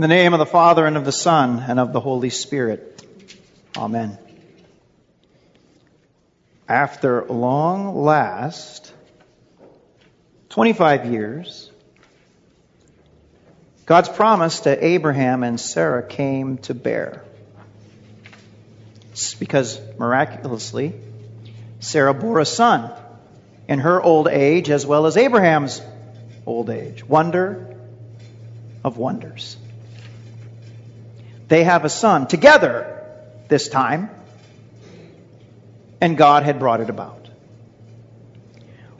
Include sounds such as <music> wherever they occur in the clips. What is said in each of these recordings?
In the name of the Father and of the Son and of the Holy Spirit. Amen. After long last, 25 years, God's promise to Abraham and Sarah came to bear. It's because miraculously, Sarah bore a son in her old age as well as Abraham's old age. Wonder of wonders. They have a son together this time, and God had brought it about.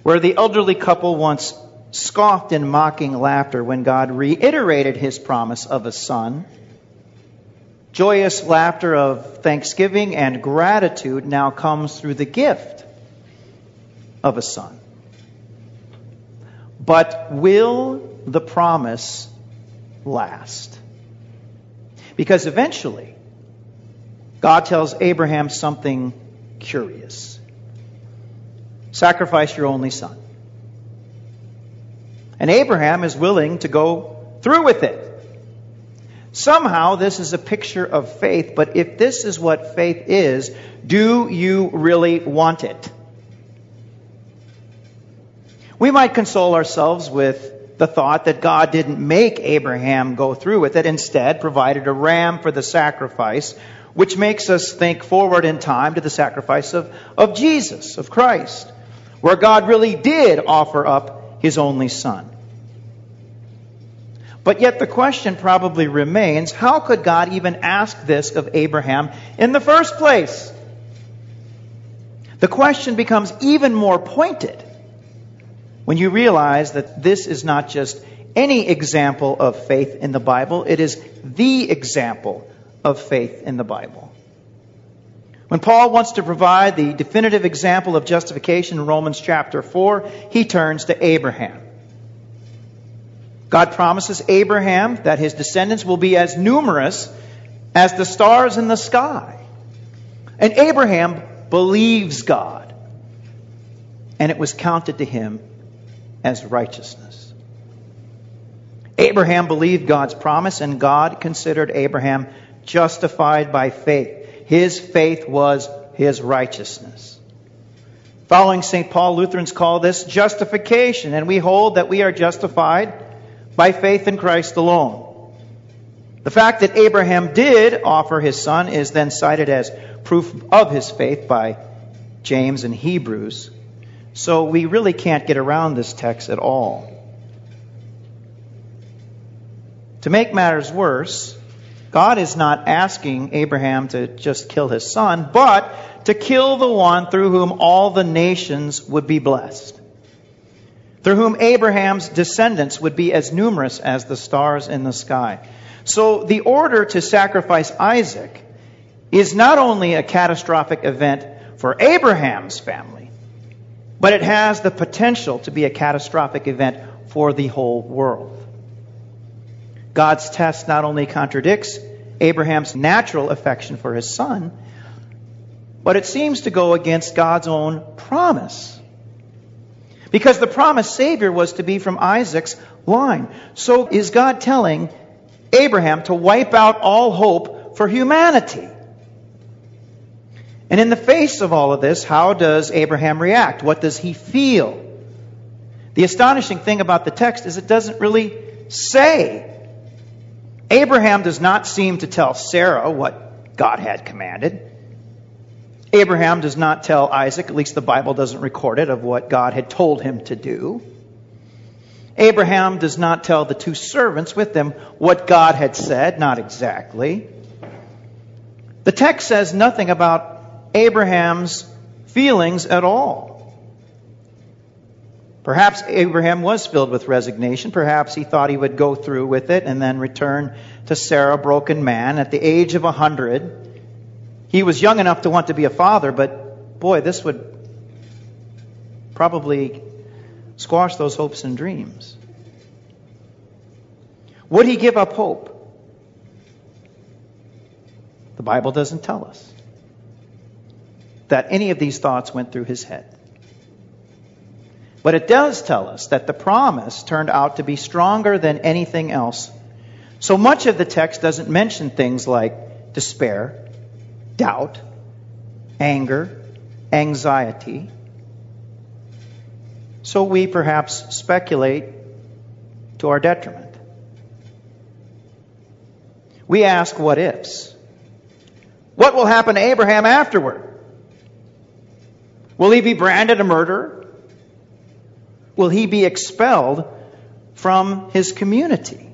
Where the elderly couple once scoffed in mocking laughter when God reiterated his promise of a son, joyous laughter of thanksgiving and gratitude now comes through the gift of a son. But will the promise last? Because eventually, God tells Abraham something curious sacrifice your only son. And Abraham is willing to go through with it. Somehow, this is a picture of faith, but if this is what faith is, do you really want it? We might console ourselves with the thought that God didn't make Abraham go through with it, instead provided a ram for the sacrifice, which makes us think forward in time to the sacrifice of, of Jesus, of Christ, where God really did offer up his only son. But yet the question probably remains, how could God even ask this of Abraham in the first place? The question becomes even more pointed when you realize that this is not just any example of faith in the Bible, it is the example of faith in the Bible. When Paul wants to provide the definitive example of justification in Romans chapter 4, he turns to Abraham. God promises Abraham that his descendants will be as numerous as the stars in the sky. And Abraham believes God, and it was counted to him as righteousness. Abraham believed God's promise, and God considered Abraham justified by faith. His faith was his righteousness. Following St. Paul, Lutherans call this justification, and we hold that we are justified by faith in Christ alone. The fact that Abraham did offer his son is then cited as proof of his faith by James and Hebrews. So we really can't get around this text at all. To make matters worse, God is not asking Abraham to just kill his son, but to kill the one through whom all the nations would be blessed, through whom Abraham's descendants would be as numerous as the stars in the sky. So the order to sacrifice Isaac is not only a catastrophic event for Abraham's family, but it has the potential to be a catastrophic event for the whole world. God's test not only contradicts Abraham's natural affection for his son, but it seems to go against God's own promise. Because the promised Savior was to be from Isaac's line. So is God telling Abraham to wipe out all hope for humanity? And in the face of all of this, how does Abraham react? What does he feel? The astonishing thing about the text is it doesn't really say. Abraham does not seem to tell Sarah what God had commanded. Abraham does not tell Isaac, at least the Bible doesn't record it, of what God had told him to do. Abraham does not tell the two servants with him what God had said, not exactly. The text says nothing about Abraham's feelings at all. Perhaps Abraham was filled with resignation. Perhaps he thought he would go through with it and then return to Sarah, broken man. At the age of a hundred, he was young enough to want to be a father, but boy, this would probably squash those hopes and dreams. Would he give up hope? The Bible doesn't tell us that any of these thoughts went through his head. But it does tell us that the promise turned out to be stronger than anything else So much of the text doesn't mention things like despair, doubt, anger, anxiety. So we perhaps speculate to our detriment. We ask what ifs. What will happen to Abraham afterward? Will he be branded a murderer? Will he be expelled from his community?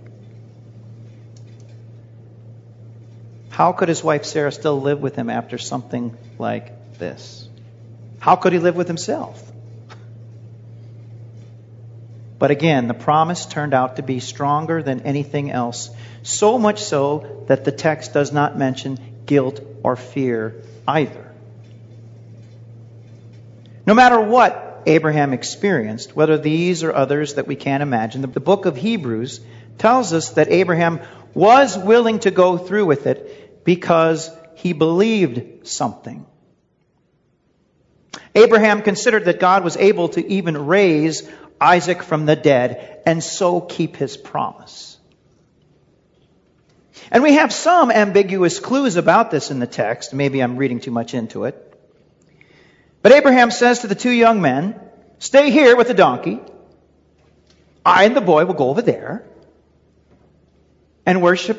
How could his wife Sarah still live with him after something like this? How could he live with himself? But again, the promise turned out to be stronger than anything else, so much so that the text does not mention guilt or fear either. No matter what Abraham experienced, whether these or others that we can't imagine, the book of Hebrews tells us that Abraham was willing to go through with it because he believed something. Abraham considered that God was able to even raise Isaac from the dead and so keep his promise. And we have some ambiguous clues about this in the text. Maybe I'm reading too much into it. But Abraham says to the two young men, Stay here with the donkey. I and the boy will go over there and worship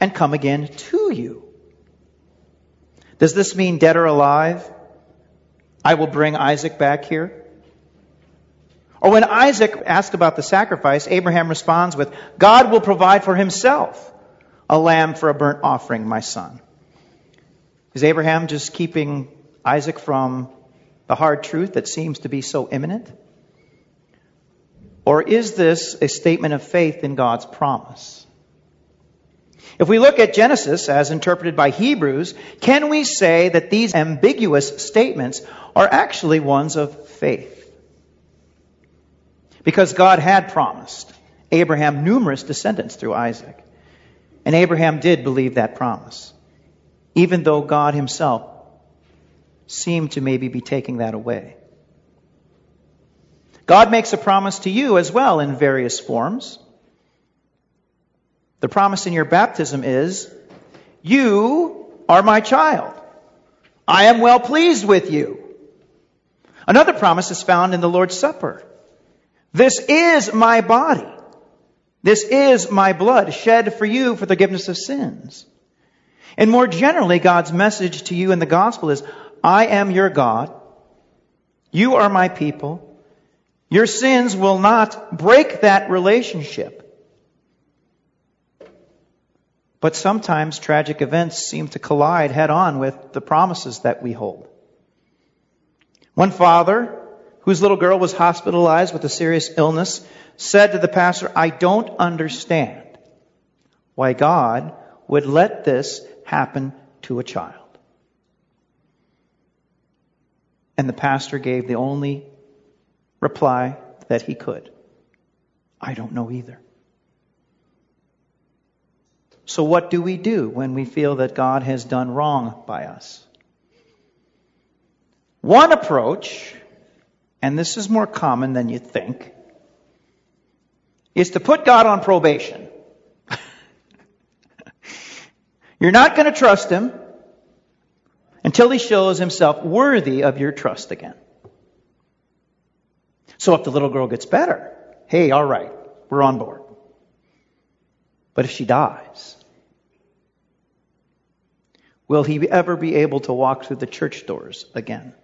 and come again to you. Does this mean dead or alive? I will bring Isaac back here. Or when Isaac asked about the sacrifice, Abraham responds with, God will provide for himself a lamb for a burnt offering, my son. Is Abraham just keeping Isaac from the hard truth that seems to be so imminent? Or is this a statement of faith in God's promise? If we look at Genesis as interpreted by Hebrews, can we say that these ambiguous statements are actually ones of faith? Because God had promised Abraham numerous descendants through Isaac. And Abraham did believe that promise, even though God himself seem to maybe be taking that away. God makes a promise to you as well in various forms. The promise in your baptism is, You are my child. I am well pleased with you. Another promise is found in the Lord's Supper. This is my body. This is my blood shed for you for the forgiveness of sins. And more generally, God's message to you in the gospel is, I am your God. You are my people. Your sins will not break that relationship. But sometimes tragic events seem to collide head on with the promises that we hold. One father, whose little girl was hospitalized with a serious illness, said to the pastor, I don't understand why God would let this happen to a child. And the pastor gave the only reply that he could I don't know either. So, what do we do when we feel that God has done wrong by us? One approach, and this is more common than you think, is to put God on probation. <laughs> You're not going to trust Him until he shows himself worthy of your trust again. So if the little girl gets better, hey, all right, we're on board. But if she dies, will he ever be able to walk through the church doors again?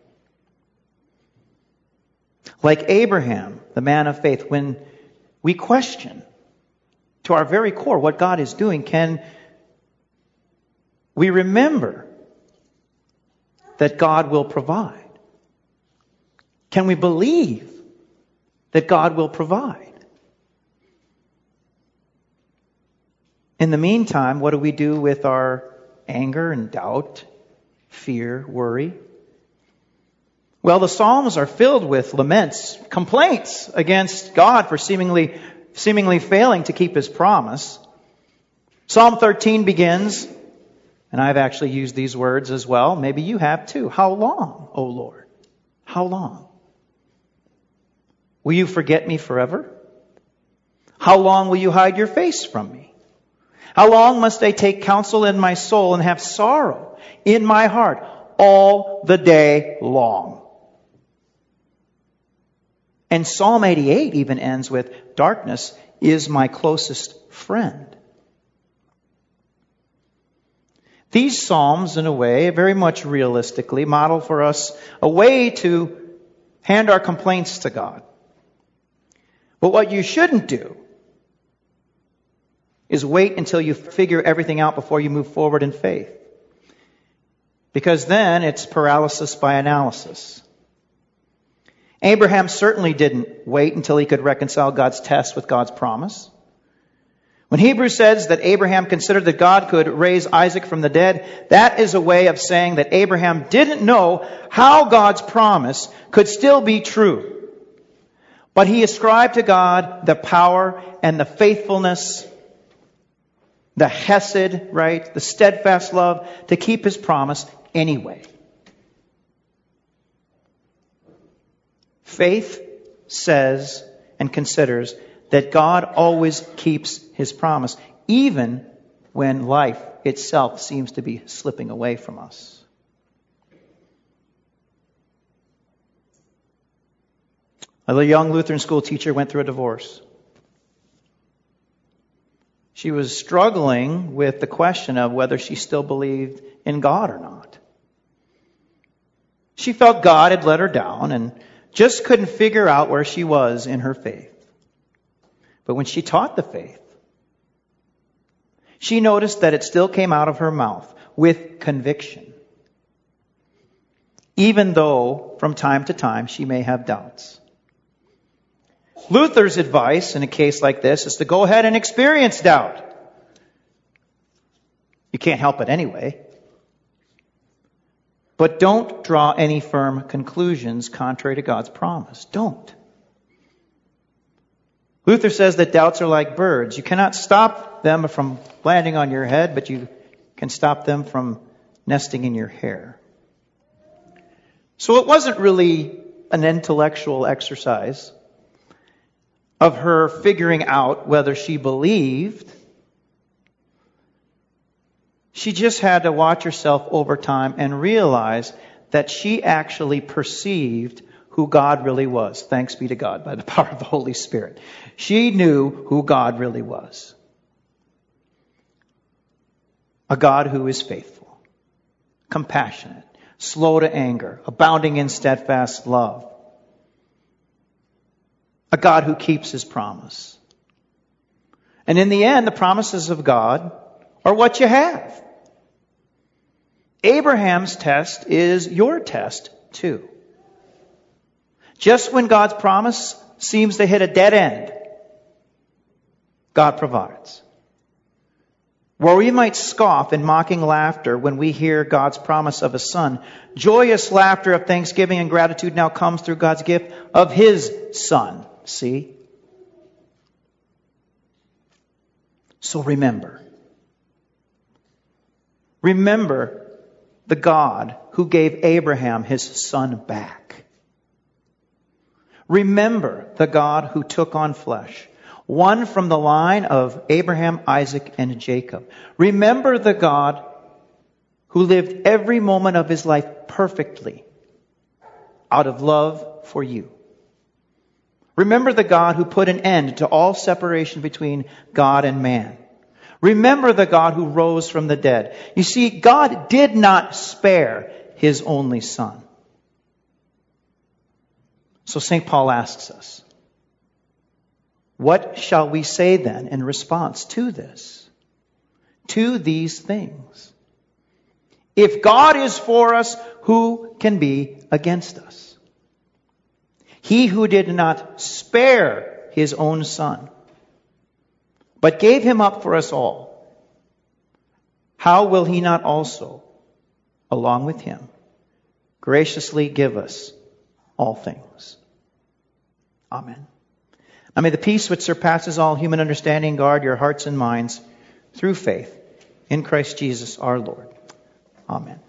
Like Abraham, the man of faith, when we question to our very core what God is doing, can we remember that God will provide? Can we believe that God will provide? In the meantime, what do we do with our anger and doubt, fear, worry? Well, the Psalms are filled with laments, complaints against God for seemingly, seemingly failing to keep his promise. Psalm 13 begins, and I've actually used these words as well. Maybe you have too. How long, O Lord? How long? Will you forget me forever? How long will you hide your face from me? How long must I take counsel in my soul and have sorrow in my heart all the day long? And Psalm 88 even ends with, darkness is my closest friend. These Psalms, in a way, very much realistically, model for us a way to hand our complaints to God. But what you shouldn't do is wait until you figure everything out before you move forward in faith. Because then it's paralysis by analysis. Abraham certainly didn't wait until he could reconcile God's test with God's promise. When Hebrews says that Abraham considered that God could raise Isaac from the dead, that is a way of saying that Abraham didn't know how God's promise could still be true. But he ascribed to God the power and the faithfulness, the hesed, right? The steadfast love to keep his promise anyway. Faith says and considers that God always keeps his promise, even when life itself seems to be slipping away from us. A young Lutheran school teacher went through a divorce. She was struggling with the question of whether she still believed in God or not. She felt God had let her down and just couldn't figure out where she was in her faith. But when she taught the faith, she noticed that it still came out of her mouth with conviction. Even though from time to time she may have doubts. Luther's advice in a case like this is to go ahead and experience doubt. You can't help it anyway. But don't draw any firm conclusions contrary to God's promise. Don't. Luther says that doubts are like birds. You cannot stop them from landing on your head, but you can stop them from nesting in your hair. So it wasn't really an intellectual exercise of her figuring out whether she believed she just had to watch herself over time and realize that she actually perceived who God really was. Thanks be to God by the <laughs> power of the Holy Spirit. She knew who God really was. A God who is faithful, compassionate, slow to anger, abounding in steadfast love. A God who keeps his promise. And in the end, the promises of God are what you have. Abraham's test is your test too. Just when God's promise seems to hit a dead end, God provides. Where we might scoff in mocking laughter when we hear God's promise of a son, joyous laughter of thanksgiving and gratitude now comes through God's gift of His Son. See? So remember, Remember the God who gave Abraham his son back. Remember the God who took on flesh, one from the line of Abraham, Isaac, and Jacob. Remember the God who lived every moment of his life perfectly out of love for you. Remember the God who put an end to all separation between God and man. Remember the God who rose from the dead. You see, God did not spare his only son. So St. Paul asks us, what shall we say then in response to this? To these things. If God is for us, who can be against us? He who did not spare his own son, but gave him up for us all, how will he not also, along with him, graciously give us all things? Amen. Now may the peace which surpasses all human understanding guard your hearts and minds through faith in Christ Jesus our Lord. Amen.